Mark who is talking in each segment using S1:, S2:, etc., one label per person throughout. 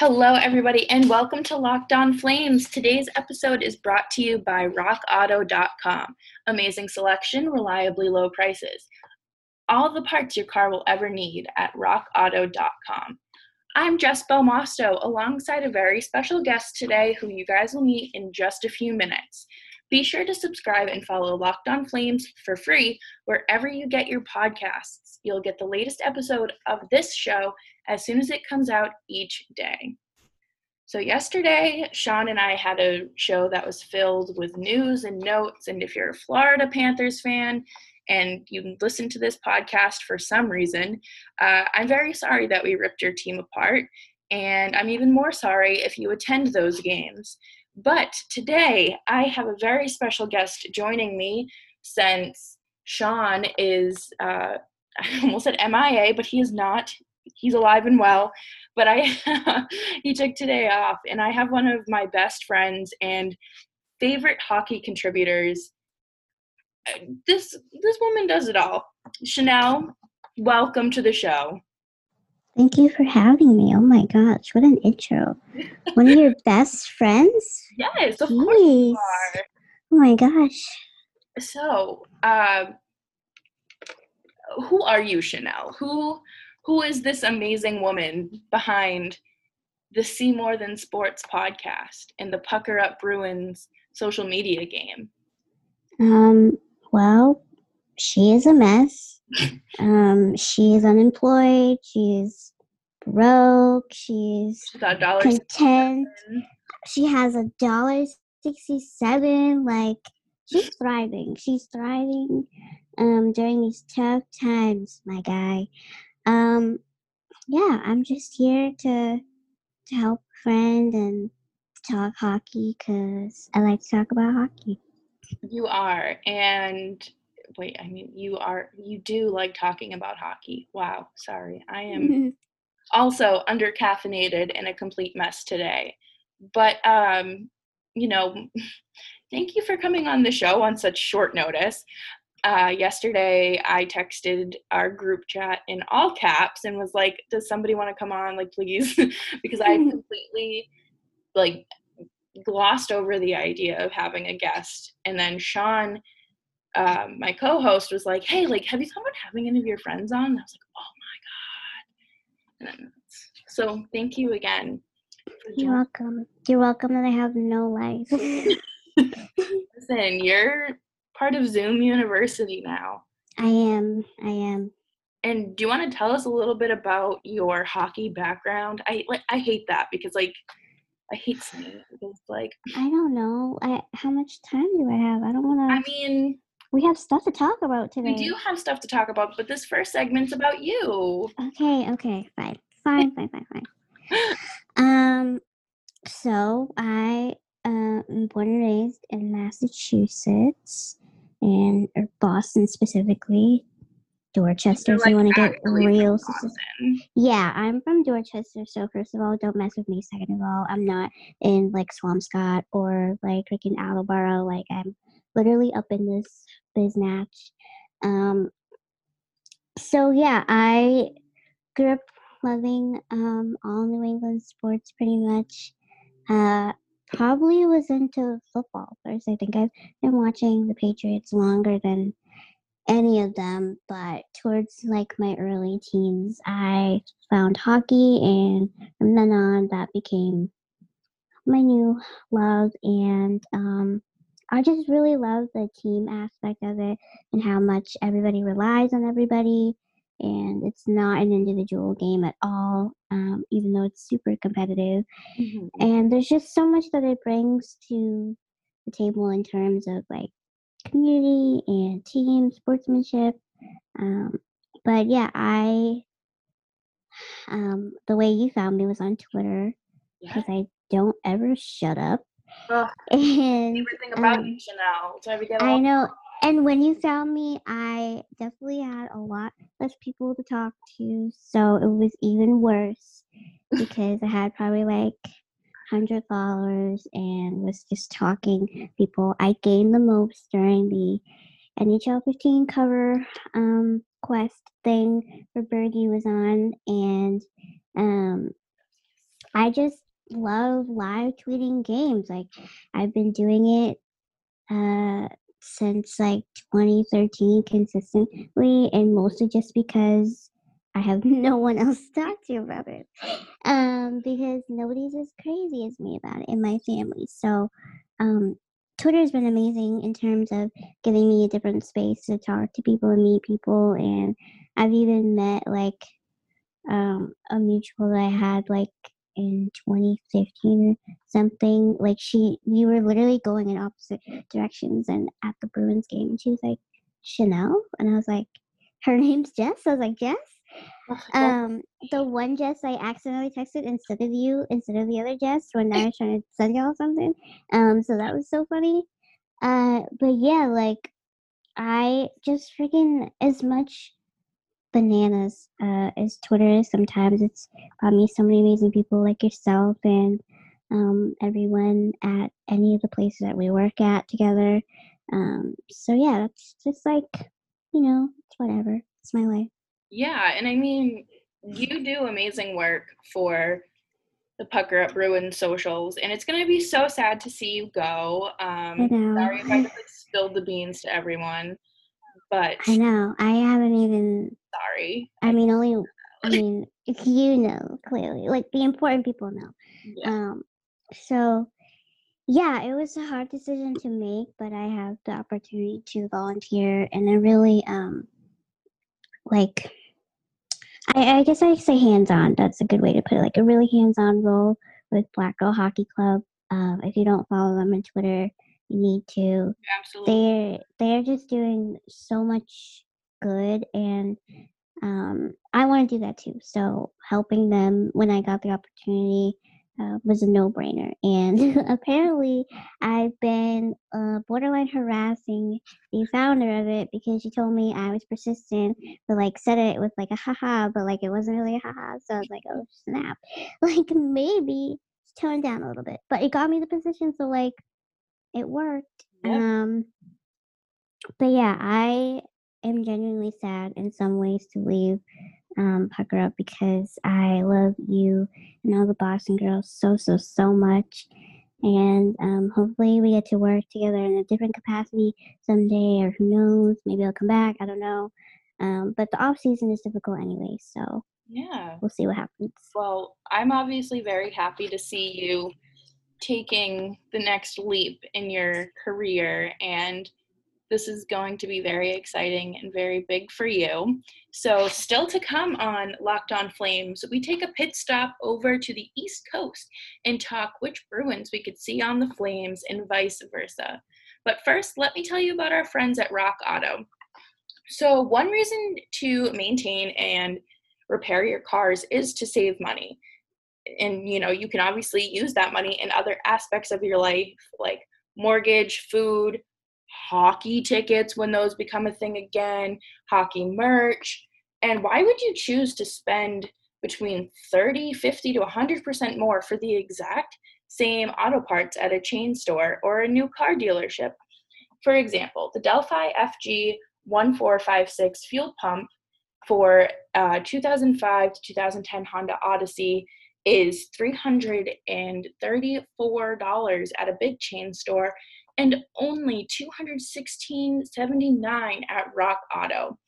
S1: Hello, everybody, and welcome to Locked On Flames. Today's episode is brought to you by RockAuto.com. Amazing selection, reliably low prices. All the parts your car will ever need at RockAuto.com. I'm Jess Belmosto, alongside a very special guest today who you guys will meet in just a few minutes. Be sure to subscribe and follow Locked On Flames for free wherever you get your podcasts. You'll get the latest episode of this show as soon as it comes out each day. So, yesterday, Sean and I had a show that was filled with news and notes. And if you're a Florida Panthers fan and you listen to this podcast for some reason, uh, I'm very sorry that we ripped your team apart. And I'm even more sorry if you attend those games. But today, I have a very special guest joining me since Sean is, uh, I almost said MIA, but he is not. He's alive and well. But I, he took today off, and I have one of my best friends and favorite hockey contributors. This this woman does it all. Chanel, welcome to the show.
S2: Thank you for having me. Oh my gosh, what an intro. One of your best friends?
S1: Yes, of Jeez. course you are.
S2: Oh my gosh.
S1: So, uh, who are you, Chanel? Who who is this amazing woman behind the See More Than Sports podcast and the Pucker Up Bruins social media game?
S2: Um, well, she is a mess um, she's unemployed. She's broke. She's content. She has a dollar sixty-seven. Like she's thriving. She's thriving um, during these tough times, my guy. Um, yeah, I'm just here to to help a friend and talk hockey because I like to talk about hockey.
S1: You are, and wait, I mean, you are, you do like talking about hockey. Wow, sorry. I am also under caffeinated and a complete mess today. But, um, you know, thank you for coming on the show on such short notice. Uh, yesterday, I texted our group chat in all caps and was like, "Does somebody want to come on? Like, please," because I completely like glossed over the idea of having a guest. And then Sean um, my co-host was like, "Hey, like, have you thought about having any of your friends on?" And I was like, "Oh my god!" And then, so thank you again.
S2: You're welcome. You're welcome that I have no life.
S1: Listen, you're part of Zoom University now.
S2: I am. I am.
S1: And do you want to tell us a little bit about your hockey background? I like I hate that because like I hate saying because like
S2: I don't know. I how much time do I have? I don't want
S1: to. I mean,
S2: we have stuff to talk about today.
S1: We do have stuff to talk about, but this first segment's about you.
S2: Okay, okay, fine. Fine, fine, fine, fine. um so I uh, am born and raised in Massachusetts and or Boston specifically. Dorchester, if you want to get real. Yeah, I'm from Dorchester, so first of all, don't mess with me. Second of all, I'm not in like Swampscott or like freaking Attleboro. Like I'm literally up in this biznatch. Um, so yeah, I grew up loving um, all New England sports pretty much. Uh, probably was into football first. I think I've been watching the Patriots longer than any of them, but towards like my early teens, I found hockey, and from then on, that became my new love. And um, I just really love the team aspect of it and how much everybody relies on everybody. And it's not an individual game at all, um, even though it's super competitive. Mm-hmm. And there's just so much that it brings to the table in terms of like community and team sportsmanship. Um, but yeah, I um, the way you found me was on Twitter because yeah. I don't ever shut up.
S1: Oh, and everything about um, you, Chanel. So I
S2: know. And when you found me, I definitely had a lot less people to talk to, so it was even worse because I had probably like hundred followers and was just talking people. I gained the most during the NHL 15 cover um, quest thing where Bergie was on, and um, I just love live tweeting games. Like I've been doing it uh since like 2013 consistently and mostly just because I have no one else to talk to about it. Um because nobody's as crazy as me about it in my family. So um Twitter has been amazing in terms of giving me a different space to talk to people and meet people and I've even met like um a mutual that I had like in 2015 or something. Like she, we were literally going in opposite directions, and at the Bruins game, and she was like, Chanel, and I was like, her name's Jess. I was like, Jess. Um, the one Jess I accidentally texted instead of you, instead of the other Jess, when I was trying to send y'all something. Um, so that was so funny. Uh, but yeah, like I just freaking as much bananas uh, as Twitter is. Sometimes it's brought me so many amazing people like yourself and um, everyone at any of the places that we work at together. Um, so yeah, it's just like you know, it's whatever. It's my life.
S1: Yeah, and I mean, you do amazing work for the Pucker Up Bruin socials, and it's gonna be so sad to see you go. Um,
S2: I know.
S1: Sorry if I spilled the beans to everyone, but
S2: I know I haven't even.
S1: Sorry.
S2: I mean, only. I mean, you know clearly, like the important people know.
S1: Yeah.
S2: Um, so yeah, it was a hard decision to make, but I have the opportunity to volunteer and I really um like I, I guess I say hands on. That's a good way to put it. Like a really hands on role with Black Girl Hockey Club. Um, if you don't follow them on Twitter, you need to.
S1: Absolutely.
S2: They're they're just doing so much good and um, I want to do that too. So helping them when I got the opportunity uh, was a no-brainer. And apparently, I've been uh, borderline harassing the founder of it because she told me I was persistent, but like said it with like a haha, but like it wasn't really a haha. So I was like, oh snap! Like maybe tone down a little bit, but it got me the position, so like it worked.
S1: Yeah.
S2: Um, but yeah, I am genuinely sad in some ways to leave um, Pucker Up because I love you and all the Boston girls so, so, so much. And um, hopefully we get to work together in a different capacity someday, or who knows, maybe I'll come back. I don't know. Um, but the off season is difficult anyway, so
S1: yeah,
S2: we'll see what happens.
S1: Well, I'm obviously very happy to see you taking the next leap in your career and this is going to be very exciting and very big for you. So, still to come on Locked On Flames, we take a pit stop over to the East Coast and talk which Bruins we could see on the Flames and vice versa. But first, let me tell you about our friends at Rock Auto. So, one reason to maintain and repair your cars is to save money. And you know, you can obviously use that money in other aspects of your life like mortgage, food, hockey tickets when those become a thing again, hockey merch. And why would you choose to spend between 30, 50 to 100% more for the exact same auto parts at a chain store or a new car dealership? For example, the Delphi FG 1456 fuel pump for uh, 2005 to 2010 Honda Odyssey is $334 at a big chain store and only 216.79 at Rock Auto.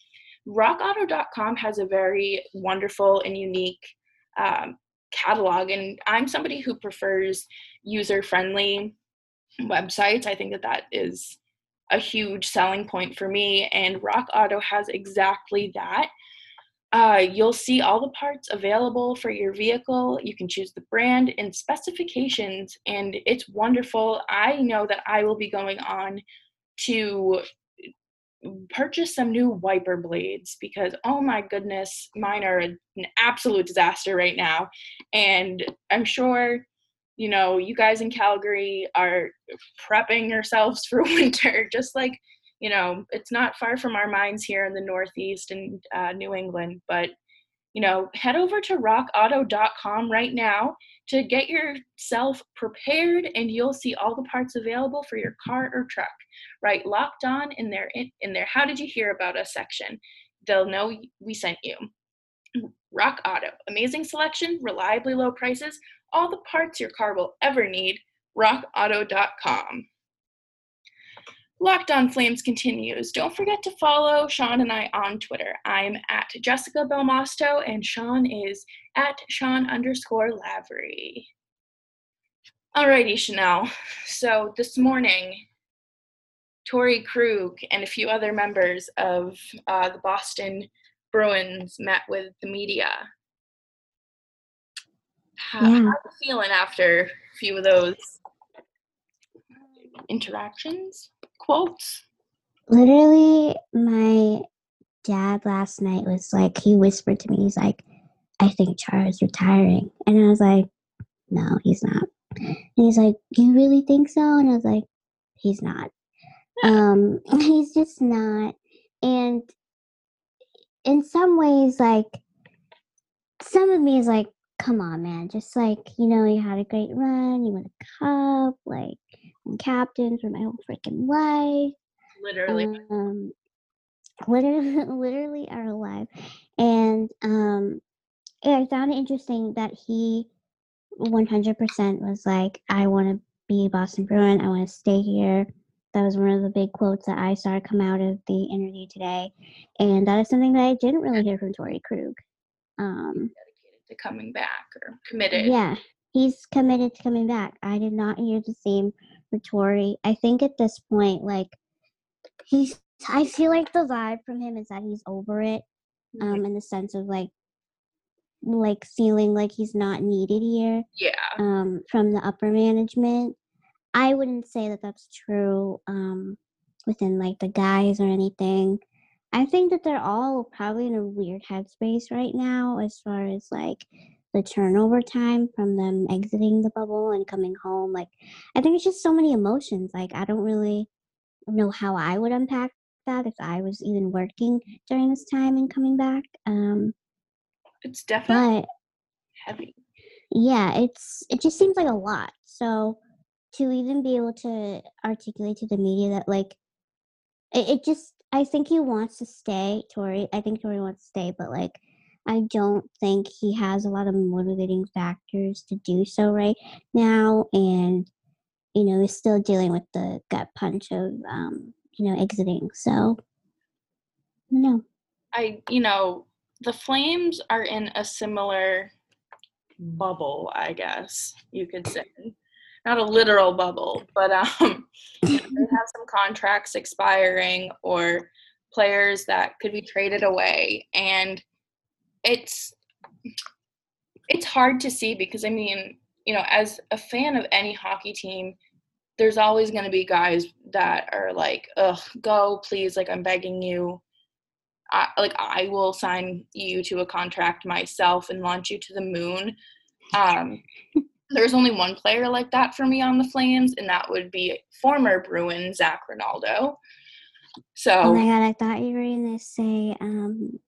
S1: RockAuto.com has a very wonderful and unique um, catalog, and I'm somebody who prefers user-friendly websites. I think that that is a huge selling point for me, and Rock Auto has exactly that. Uh, you'll see all the parts available for your vehicle. You can choose the brand and specifications, and it's wonderful. I know that I will be going on to purchase some new wiper blades because, oh my goodness, mine are an absolute disaster right now. And I'm sure, you know, you guys in Calgary are prepping yourselves for winter, just like you know, it's not far from our minds here in the Northeast and uh, New England, but you know, head over to rockauto.com right now to get yourself prepared and you'll see all the parts available for your car or truck. Right, locked on in their in, their how did you hear about us section. They'll know we sent you. Rock Auto. Amazing selection, reliably low prices, all the parts your car will ever need. RockAuto.com. Locked on Flames continues. Don't forget to follow Sean and I on Twitter. I'm at Jessica Belmosto and Sean is at Sean underscore Lavery. Alrighty, Chanel. So this morning, Torey Krug and a few other members of uh, the Boston Bruins met with the media. How,
S2: Yeah.
S1: how are you feeling after a few of those interactions? Quotes?
S2: Literally, my dad last night was like, he whispered to me, he's like, I think Char is retiring. And I was like, no, he's not. And he's like, you really think so? And I was like, he's not. Um, he's just not. And in some ways, like, some of me is like, come on, man. Just like, you know, you had a great run, you won a cup, like, and captain for my whole freaking life
S1: Literally.
S2: um literally literally are alive and um i found it interesting that he 100% was like i want to be boston bruin i want to stay here that was one of the big quotes that i saw come out of the interview today and that is something that i didn't really hear from torey krug um
S1: dedicated to coming back or committed.
S2: yeah, he's committed to coming back. I did not hear the same for Torey. I think at this point, like he's, I feel like the vibe from him is that he's over it, um, in the sense of like, like feeling like he's not needed here,
S1: yeah.
S2: um, from the upper management. I wouldn't say that that's true, um, within like the guys or anything. I think that they're all probably in a weird headspace right now as far as like the turnover time from them exiting the bubble and coming home. Like, I think it's just so many emotions. Like, I don't really know how I would unpack that if I was even working during this time and coming back. Um,
S1: It's definitely heavy.
S2: yeah, it's it just seems like a lot. So to even be able to articulate to the media that like it, it just I think he wants to stay, Torey. I think Torey wants to stay, but like I don't think he has a lot of motivating factors to do so right now and you know, is still dealing with the gut punch of um, you know, exiting. So no.
S1: I, you know, the Flames are in a similar bubble, I guess you could say. Not a literal bubble, but um, they have some contracts expiring or players that could be traded away, and it's it's hard to see because I mean, you know, as a fan of any hockey team, there's always going to be guys that are like, "Ugh, go, please! Like, I'm begging you." I, like I will sign you to a contract myself and launch you to the moon. Um, there's only one player like that for me on the Flames, and that would be former Bruin Zac
S2: Rinaldo.
S1: So, Oh
S2: my god, I thought you were gonna say um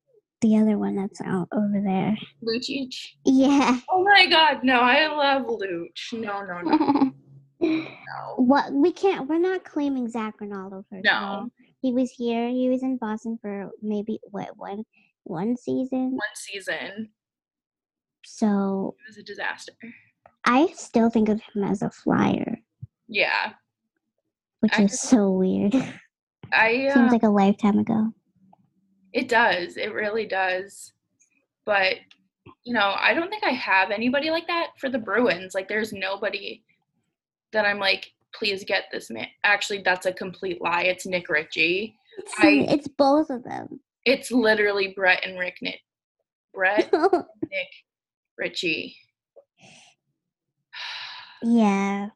S2: the other one that's out over there.
S1: Lucic.
S2: Yeah.
S1: Oh my God, no, I love Luch. No, no, no, no.
S2: what we can't we're not claiming Zac Rinaldo of
S1: No.
S2: He was here, he was in Boston for maybe what one one season.
S1: One season
S2: So
S1: it was a disaster.
S2: I still think of him as a flyer,
S1: Yeah,
S2: which
S1: I
S2: is
S1: just-
S2: so weird.
S1: I. Uh,
S2: Seems like a lifetime ago.
S1: It does. It really does. But, you know, I don't think I have anybody like that for the Bruins. Like, there's nobody that I'm like, please get this man. Actually, that's a complete lie. It's Nick Ritchie.
S2: It's,
S1: I-
S2: it's both of them.
S1: It's literally Brett and Rick Nick. Brett, Nick, Ritchie.
S2: yeah.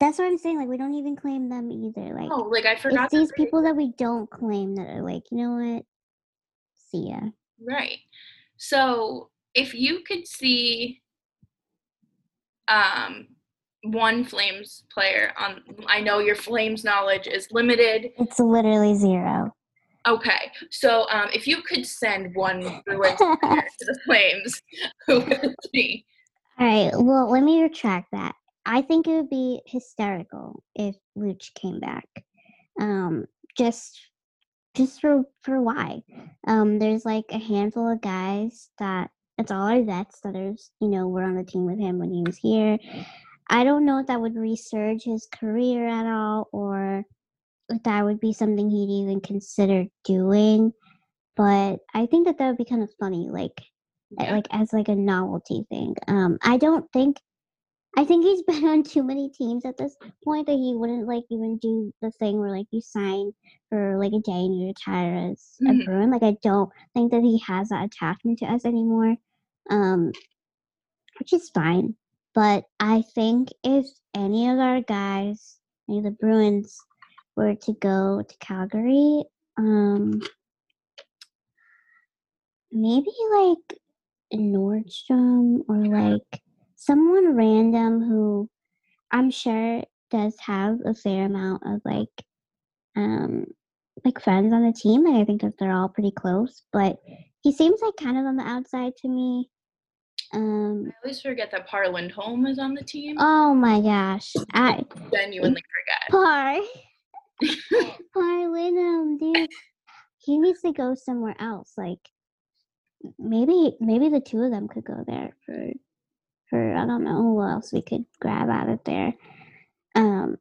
S2: That's what I'm saying. Like we don't even claim them either. Like
S1: Oh, like I forgot.
S2: it's these people that we don't claim that are like, you know what? See.
S1: Right. So if you could see um one Flames player on I know your Flames knowledge is limited.
S2: It's literally zero.
S1: Okay. So um if you could send one Bruins to the Flames, who would it be?
S2: All right. Well, let me retract that. I think it would be hysterical if Luch came back. Um, just, just for for why? Um, there's like a handful of guys that it's all our vets that are you know were on the team with him when he was here. I don't know if that would resurge his career at all or if that would be something he'd even consider doing. But I think that that would be kind of funny, like yeah. like as like a novelty thing. Um, I don't think I think he's been on too many teams at this point that he wouldn't like even do the thing where like you sign for like a day and you retire as mm-hmm. a Bruin. Like I don't think that he has that attachment to us anymore, um, which is fine. But I think if any of our guys, any of the Bruins, were to go to Calgary, um, maybe like Nordstrom or like someone random who I'm sure does have a fair amount of like um like friends on the team. Like I think that they're all pretty close, but he seems like kind of on the outside to me. Um,
S1: I always forget that Par Lindholm is on the team.
S2: Oh my gosh, I
S1: genuinely forget.
S2: Par, Par Lindholm, dude, he needs to go somewhere else. Like maybe, maybe the two of them could go there for for I don't know who else we could grab out of there. Um,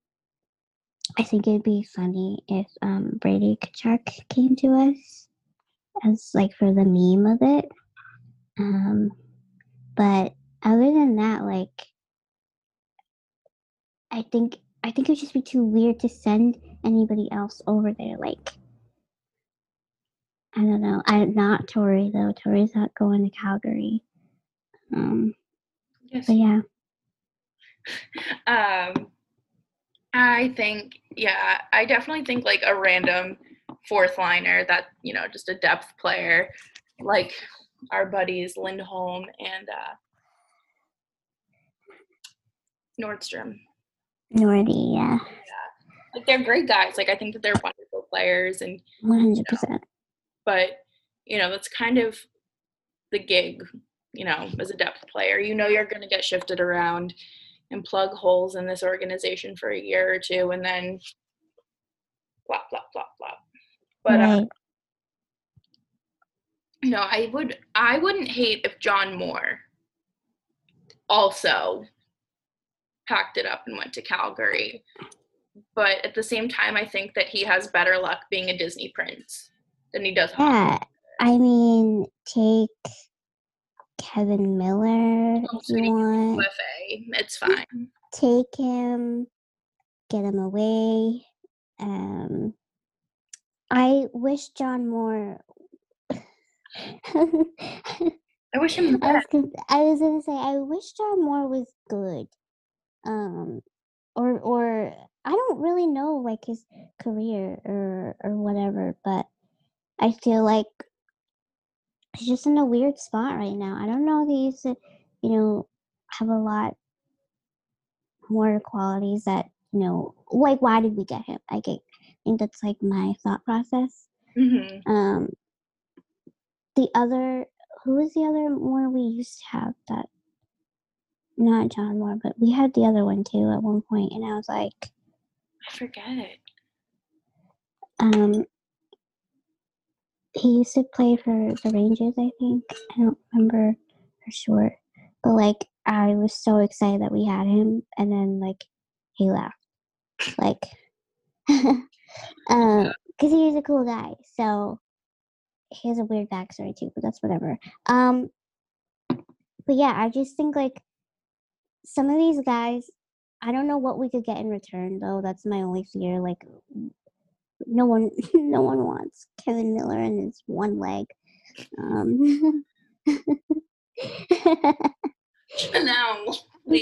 S2: I think it'd be funny if um, Brady Tkachuk came to us as like for the meme of it. Um, but other than that, like I think I think it would just be too weird to send anybody else over there. Like I don't know. I'm not Torey though. Torey's not going to Calgary. Um, Yes. But yeah.
S1: Um, I think, yeah, I definitely think like a random fourth liner that, you know, just a depth player like our buddies Lindholm and uh, Nordstrom.
S2: Nordy, yeah.
S1: Yeah. Like they're great guys. Like I think that they're wonderful players and
S2: 100%.
S1: You know, but, you know, that's kind of the gig you know, as a depth player. You know you're going to get shifted around and plug holes in this organization for a year or two and then flop, flop, flop, flop. But, uh, right. you know, I would, I wouldn't hate if John Moore also packed it up and went to Calgary. But at the same time, I think that he has better luck being a Disney prince than he does.
S2: Yeah, I mean, take Kevan Miller if you want.
S1: UFA. It's fine.
S2: Take him, get him away. Um, I wish John Moore.
S1: I wish him.
S2: I was, gonna, I was gonna say I wish John Moore was good. Um, or or I don't really know like his career or or whatever, but I feel like he's just in a weird spot right now. I don't know if he used to, you know, have a lot more qualities that, you know, like why did we get him? I get, I think that's like my thought process. Mm-hmm. Um, the other, who was the other more we used to have that? Not John Moore, but we had the other one too at one point, and I was like,
S1: I forget.
S2: Um, he used to play for the Rangers, I think. I don't remember for sure. But like I was so excited that we had him and then like he left. Like um because he's a cool guy. So he has a weird backstory too, but that's whatever. Um but yeah, I just think like some of these guys I don't know what we could get in return though. That's my only fear. Like no one no one wants Kevan Miller and his one leg. Um,
S1: no.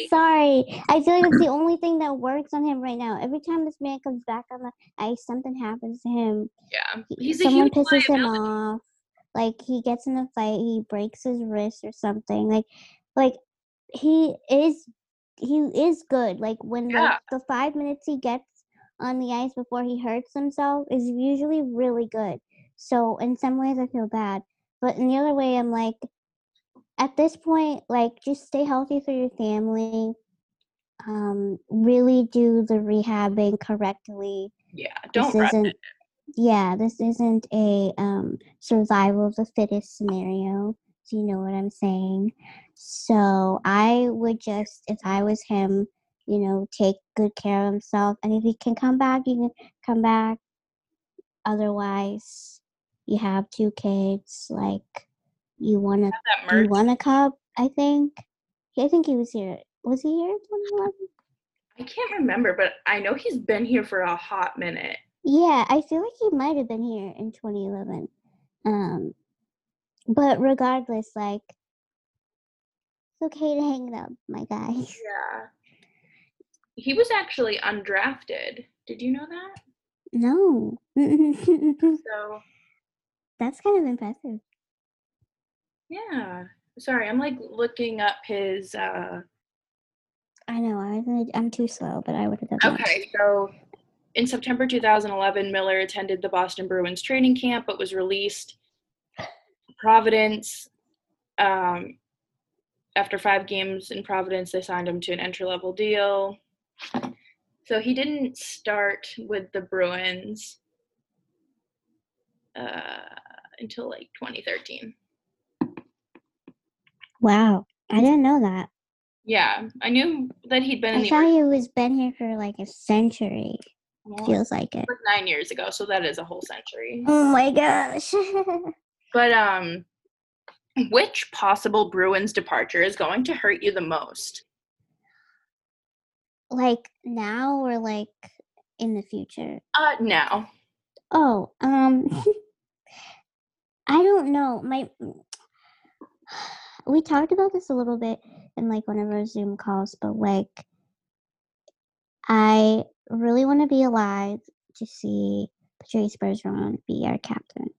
S2: Sorry. I feel like it's the only thing that works on him right now. Every time this man comes back on the ice, something happens to him.
S1: Yeah.
S2: He's someone pisses him off. Like he gets in a fight, he breaks his wrist or something. Like like he is he is good. Like when yeah. like, the five minutes he gets on the ice before he hurts himself is usually really good. So in some ways I feel bad, but in the other way I'm like at this point like just stay healthy for your family. Um really do the rehabbing correctly.
S1: Yeah, don't this isn't.
S2: Yeah, this isn't a um survival of the fittest scenario. So you know what I'm saying. So I would just, if I was him, you know, take good care of himself. And if he can come back, you can come back. Otherwise, you have two kids. Like you want to, you want a cup. I think. I think he was here. Was he here in 2011?
S1: I can't remember, but I know he's been here for a hot minute.
S2: Yeah, I feel like he might have been here in 2011. Um, but regardless, like, it's okay to hang out, my guy.
S1: Yeah. He was actually undrafted. Did you know that?
S2: No.
S1: so
S2: that's kind of impressive.
S1: Yeah. Sorry, I'm like looking up his uh
S2: I know, I I'm too slow, but I would have
S1: done Okay, that. so in September 2011, Miller attended the Boston Bruins training camp but was released Providence um, after five games in Providence, they signed him to an entry level deal. So he didn't start with the Bruins uh, until like 2013.
S2: Wow, I didn't know that.
S1: Yeah, I knew that he'd been.
S2: I thought he was been here for like a century. Well, Feels like it.
S1: it nine years ago, so that is a whole century.
S2: Oh my gosh.
S1: but um, which possible Bruins departure is going to hurt you the most?
S2: Like now or like in the future?
S1: Uh now.
S2: Oh, um I don't know. My we talked about this a little bit in like one of our Zoom calls, but like I really want to be alive to see Patrice Bergeron be our captain.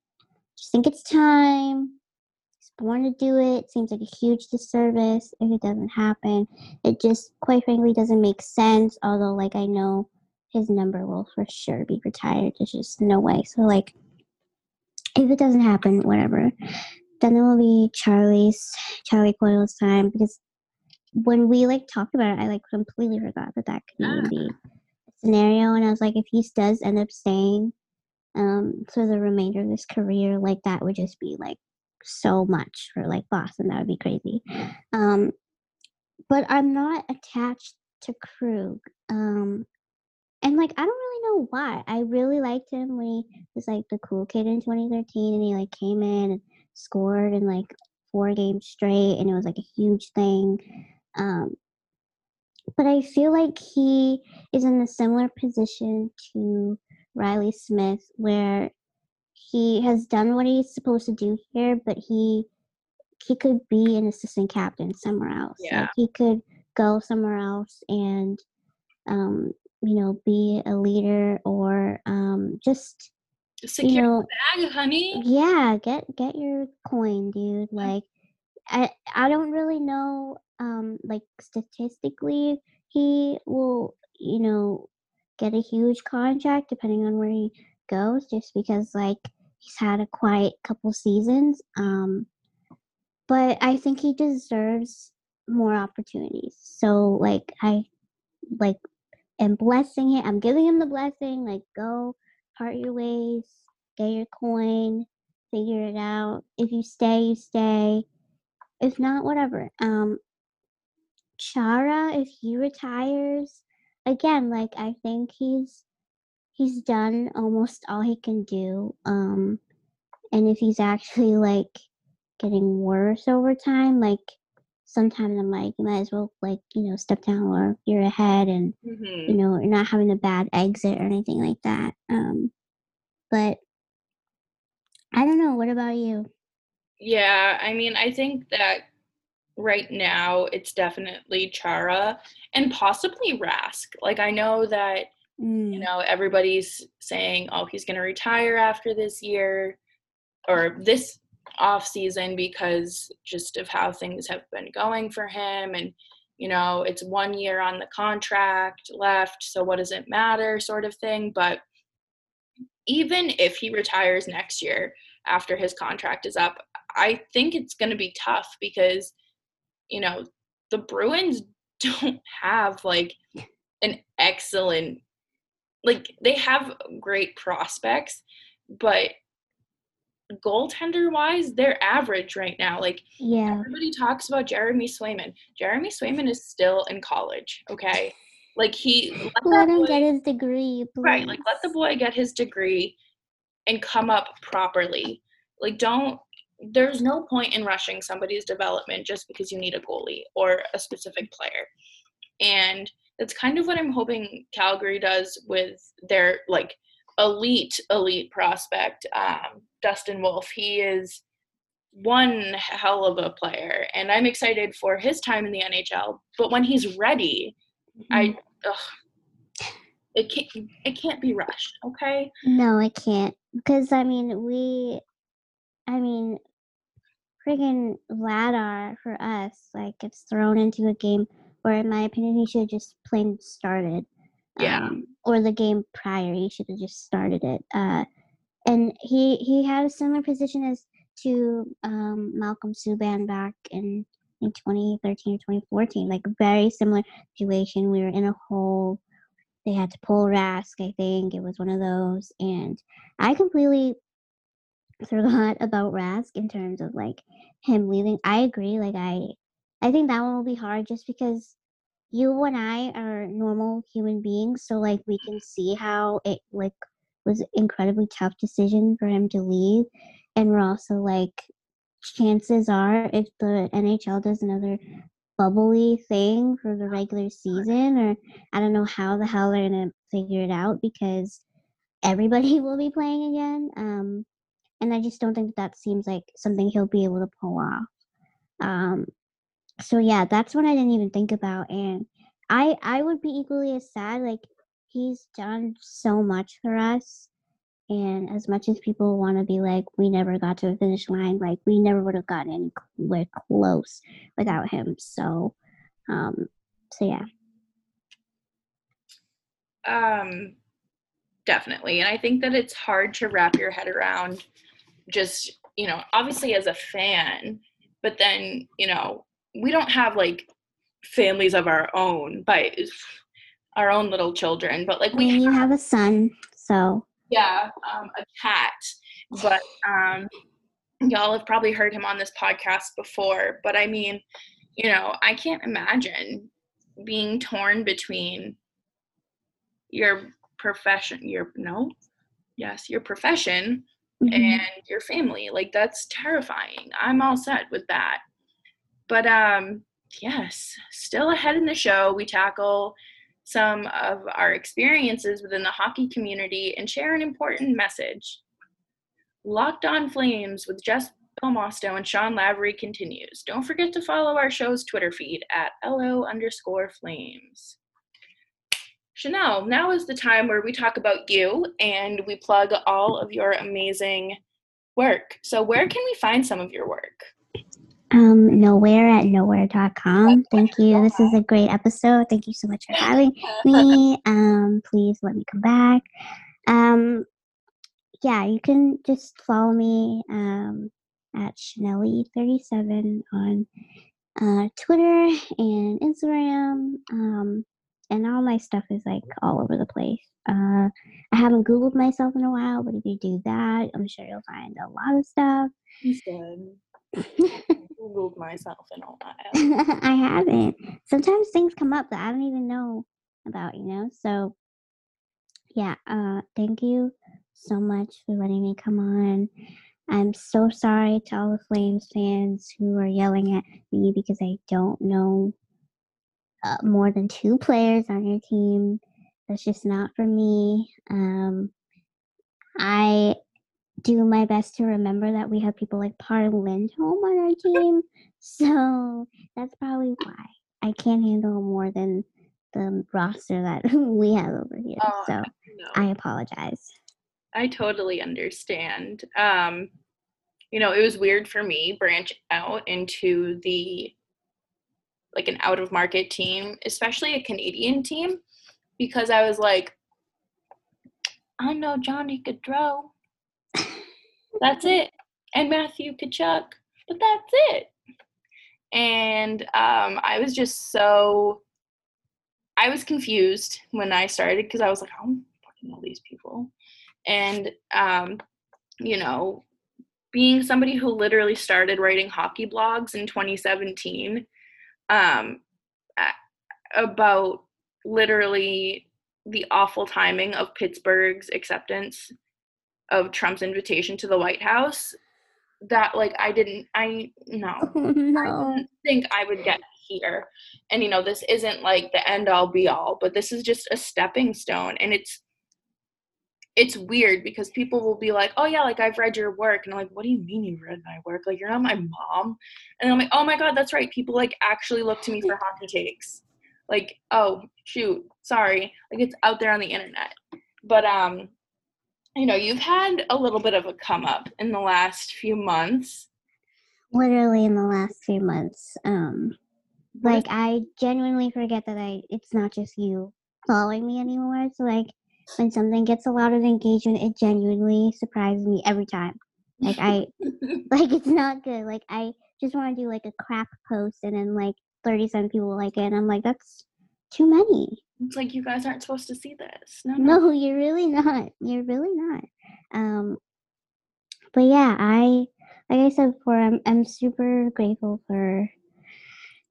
S2: Just think it's time born to do it. Seems like a huge disservice if it doesn't happen. It just, quite frankly, doesn't make sense. Although, like, I know his number will for sure be retired. There's just no way. So, like, if it doesn't happen, whatever. Then it will be Charlie's, Charlie Coyle's time because when we like talked about it, I like completely forgot that that could even be a scenario. And I was like, if he does end up staying um, for the remainder of his career, like that would just be like so much for like Boston. That would be crazy. Um, but I'm not attached to Krug. Um, and like I don't really know why. I really liked him when he was like the cool kid in 2013, and he like came in and scored in like four games straight, and it was like a huge thing. Um, but I feel like he is in a similar position to Riley Smith, where he has done what he's supposed to do here, but he he could be an assistant captain somewhere else.
S1: Yeah.
S2: Like he could go somewhere else and um, you know, be a leader or um just
S1: Secure you know, bag, honey.
S2: Yeah, get get your coin, dude. Like I I don't really know um like statistically he will, you know, get a huge contract depending on where he goes just because like he's had a quiet couple seasons. Um, but I think he deserves more opportunities. So like I like am blessing it. I'm giving him the blessing. Like go part your ways, get your coin, figure it out. If you stay, you stay. If not, whatever. Um Chara, if he retires, again, like I think he's he's done almost all he can do. Um, and if he's actually like getting worse over time, like sometimes I'm like, you might as well like you know step down or you're ahead, and mm-hmm. you know you're not having a bad exit or anything like that. Um, but I don't know. What about you?
S1: Yeah, I mean, I think that right now it's definitely Chara and possibly Rask. Like I know that Mm. You know, everybody's saying, "Oh, he's going to retire after this year or this off season because just of how things have been going for him and you know, it's one year on the contract left, so what does it matter sort of thing, but even if he retires next year after his contract is up, I think it's going to be tough because you know, the Bruins don't have like an excellent like they have great prospects, but goaltender wise, they're average right now. Like
S2: Yeah.
S1: everybody talks about Jeremy Swayman. Jeremy Swayman is still in college, okay? Like he let,
S2: Let him
S1: boy-
S2: get his degree, please.
S1: right, like let the boy get his degree and come up properly. Like don't there's no point in rushing somebody's development just because you need a goalie or a specific player. And that's kind of what I'm hoping Calgary does with their like elite elite prospect um, Dustin Wolf. He is one hell of a player, and I'm excited for his time in the NHL. But when he's ready, I ugh, it can't it can't be rushed. Okay.
S2: No, it can't. Because I mean, we, I mean, friggin' Vladar for us, like, gets thrown into a game where, in my opinion, he should have just plain started.
S1: Yeah.
S2: Um, or the game prior, he should have just started it. Uh, and he he had a similar position as to um, Malcolm Subban back in, in 2013 or 2014, like very similar situation. We were in a hole. They had to pull Rask, I think it was one of those, and I completely forgot about Rask in terms of like him leaving. I agree. Like I, I think that one will be hard just because you and I are normal human beings, so like we can see how it like was incredibly tough decision for him to leave, and we're also like, chances are if the NHL does another bubbly thing for the regular season, or I don't know how the hell they're gonna figure it out because everybody will be playing again. Um, and I just don't think that, that seems like something he'll be able to pull off. Um, so yeah, that's what I didn't even think about, and I I would be equally as sad. Like he's done so much for us, and as much as people want to be like, we never got to the finish line, like we never would have gotten anywhere close without him. So, um, so yeah,
S1: Um, definitely. And I think that it's hard to wrap your head around just, you know, obviously as a fan, but then, you know, we don't have like families of our own but our own little children, but like
S2: I
S1: we
S2: mean, you have a son, so
S1: yeah, um, a cat. But um, y'all have probably heard him on this podcast before. But I mean, you know, I can't imagine being torn between your profession, your no, yes, your profession
S2: mhm.
S1: and your family. Like that's terrifying. I'm all set with that. But um yes, still ahead in the show, we tackle some of our experiences within the hockey community and share an important message. Locked on Flames with Jess Belmosto and Sean Lavery continues. Don't forget to follow our show's Twitter feed at LO underscore flames. Chanel, now is the time where we talk about you and we plug all of your amazing work. So, where can we find some of your work?
S2: Um, nowhere at nowhere.com. Thank you. This is a great episode. Thank you so much for having me. Um, please let me come back. Um, yeah, you can just follow me um, at Chanelli37 on uh, Twitter and Instagram. Um, and all my stuff is like all over the place. Uh, I haven't Googled myself in a while, but if you do that, I'm sure you'll find a lot of stuff.
S1: Googled myself and all that.
S2: I haven't. Sometimes things come up that I don't even know about, you know? So, yeah, uh, thank you so much for letting me come on. I'm so sorry to all the Flames fans who are yelling at me because I don't know uh, more than two players on your team. That's just not for me. Um, I do my best to remember that we have people like Par Lindholm on our team. So that's probably why I can't handle more than the roster that we have over here.
S1: Oh,
S2: so
S1: No,
S2: I apologize.
S1: I totally understand. Um, you know, it was weird for me branch out into the like an out of market team, especially a Canadian team, because I was like, I know Johnny Gaudreau. That's it. And Matthew Tkachuk. But that's it. And um, I was just so I was confused when I started because I was like, I don't fucking know these people. And um, you know, being somebody who literally started writing hockey blogs in 2017 um, about literally the awful timing of Pittsburgh's acceptance of Trump's invitation to the White House that like I didn't I no,
S2: Oh, no.
S1: I didn't think I would get here. And you know, this isn't like the end all be all, but this is just a stepping stone and it's it's weird because people will be like, "Oh yeah, like I've read your work." And I'm like, "What do you mean you've read my work? Like you're not my mom." And I'm like, "Oh my god, that's right. People like actually look to me for hockey takes." Like, "Oh, shoot. Sorry." Like it's out there on the internet. But um you know, you've had a little bit of a come up in the last few months.
S2: Literally in the last few months. Um, like I genuinely forget that I it's not just you following me anymore. So like when something gets a lot of engagement, it genuinely surprises me every time. Like I like it's not good. Like I just want to do like a crap post and then like 37 people like it and I'm like that's too many.
S1: It's like you guys aren't supposed to see this. No, no.
S2: No, you're really not. You're really not. Um but yeah, I like I said before, I'm I'm super grateful for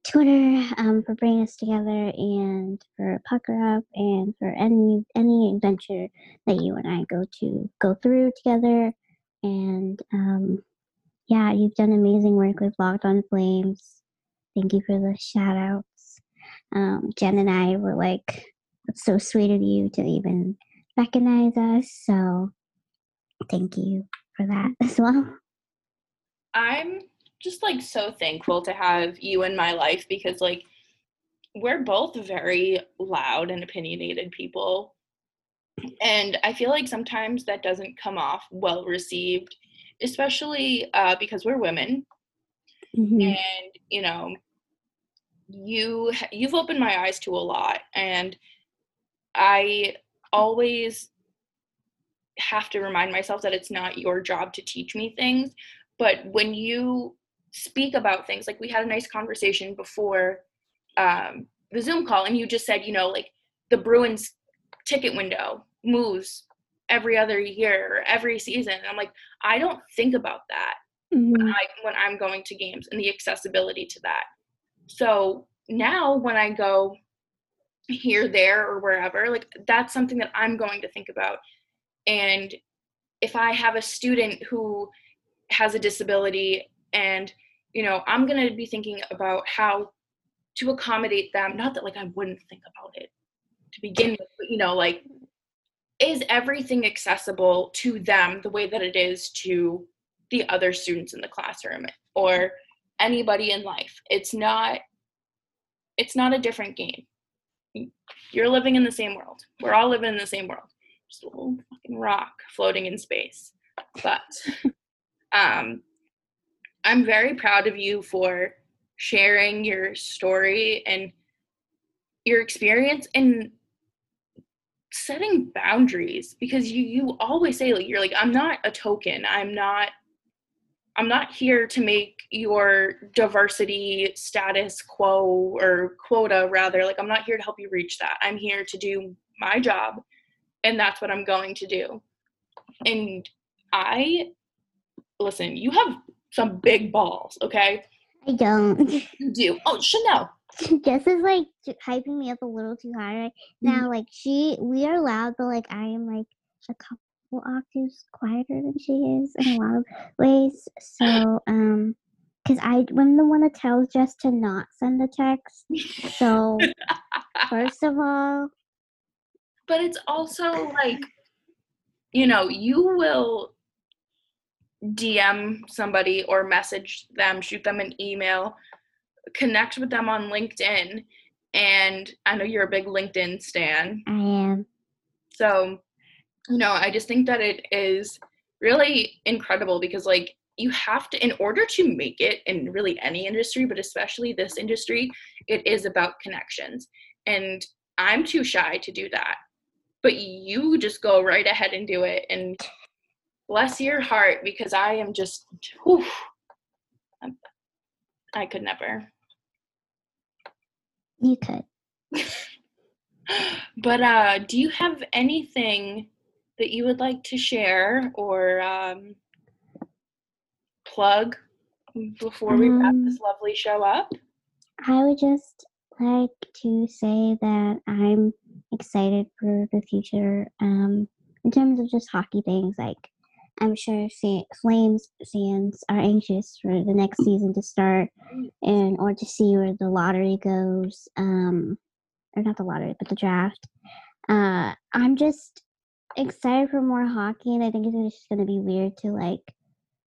S2: Twitter um, for bringing us together and for Pucker Up and for any any adventure that you and I go to go through together. And um, yeah, you've done amazing work with Locked on Flames. Thank you for the shout outs. Um, Jen and I were like, it's so sweet of you to even recognize us. So thank you for that as well.
S1: I'm just like so thankful to have you in my life because like we're both very loud and opinionated people. And I feel like sometimes that doesn't come off well received, especially uh, because we're women.
S2: Mhm.
S1: and you know you you've opened my eyes to a lot and i always have to remind myself that it's not your job to teach me things but when you speak about things like we had a nice conversation before um, the zoom call and you just said you know like the bruins ticket window moves every other year or every season and i'm like i don't think about that
S2: Mhm.
S1: I, when I'm going to games and the accessibility to that. So now when I go here, there, or wherever, like that's something that I'm going to think about. And if I have a student who has a disability and, you know, I'm going to be thinking about how to accommodate them. Not that like I wouldn't think about it to begin with, but, you know, like, is everything accessible to them the way that it is to the other students in the classroom or anybody in life. It's not it's not a different game. You're living in the same world. We're all living in the same world. Just a little fucking rock floating in space. But um i'm very proud of you for sharing your story and your experience and setting boundaries because you you always say like you're like I'm not a token. I'm not I'm not here to make your diversity status quo or quota rather like I'm not here to help you reach that. I'm here to do my job and that's what I'm going to do. And I listen, you have some big balls, okay?
S2: I don't.
S1: You do. Oh, Chanel.
S2: Jess is like hyping me up a little too high right mm-hmm. now. Like she, we are loud, but like I am like a couple octaves quieter than she is in a lot of ways. So, um, because I, I'm the one that tells Jess to not send a text. So, first of all,
S1: but it's also like you know you will dm somebody or message them shoot them an email connect with them on linkedin and i know you're a big linkedin stan
S2: I am.
S1: so you know i just think that it is really incredible because like you have to in order to make it in really any industry but especially this industry it is about connections. And i'm too shy to do that. But you just go right ahead and do it. And bless your heart because i am just whew, i could never.
S2: You could.
S1: but uh do you have anything that you would like to share or um plug before we wrap
S2: Um,
S1: this lovely show up?
S2: I would just like to say that I'm excited for the future. Um, in terms of just hockey things, like I'm sure fa- Flames fans are anxious for the next season to start and or to see where the lottery goes. Um, or not the lottery, but the draft. Uh, I'm just excited for more hockey, and I think it's just gonna be weird to like.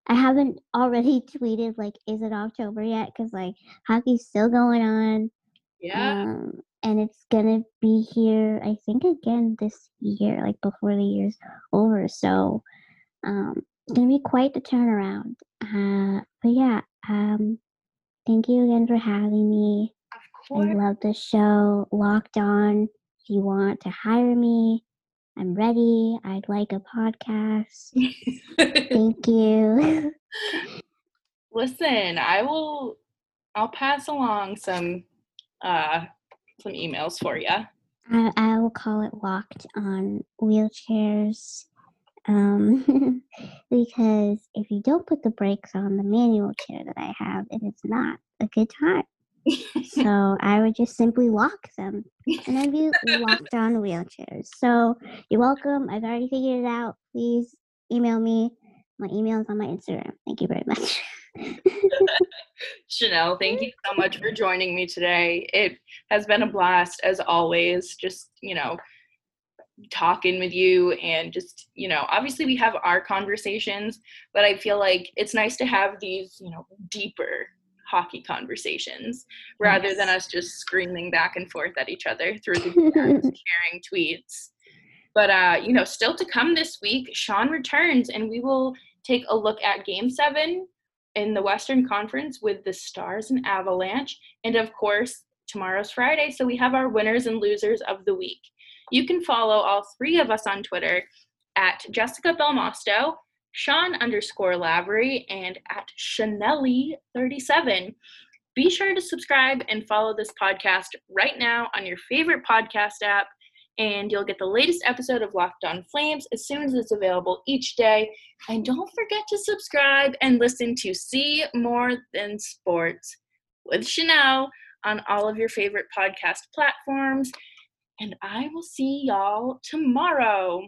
S2: I haven't already tweeted like, is it October yet? Because like hockey's still going on.
S1: Yeah.
S2: Um, and it's gonna be here, I think, again this year, like before the year's over. So, um, it's gonna be quite the turnaround. Uh, but yeah, um, thank you again for having me.
S1: of
S2: I
S1: course.
S2: love the show. Locked on. If you want to hire me, I'm ready. I'd like a podcast. Thank you.
S1: Listen, I will I'll pass along some uh some emails for you.
S2: I, I will call it locked on wheelchairs. Um, because if you don't put the brakes on the manual chair that I have, it is not a good time. So I would just simply walk them and I'd be locked on wheelchairs. So you're welcome. I've already figured it out. Please email me. My email is on my Instagram. Thank you very much.
S1: Chanel, thank you so much for joining me today. It has been a blast as always, just, you know, talking with you and just, you know, obviously we have our conversations, but I feel like it's nice to have these, you know, deeper hockey conversations rather than us just screaming back and forth at each other through the sharing tweets. But uh, you know, still to come this week, Sean returns and we will take a look at game seven in the Western Conference with the Stars and Avalanche. And of course, tomorrow's Friday, so we have our winners and losers of the week. You can follow all three of us on Twitter at Jessica Belmosto, Sean underscore Lavery, and at Chanelli37. Be sure to subscribe and follow this podcast right now on your favorite podcast app, and you'll get the latest episode of Locked On Flames as soon as it's available each day. And don't forget to subscribe and listen to See More Than Sports with Chanel on all of your favorite podcast platforms. And I will see y'all tomorrow.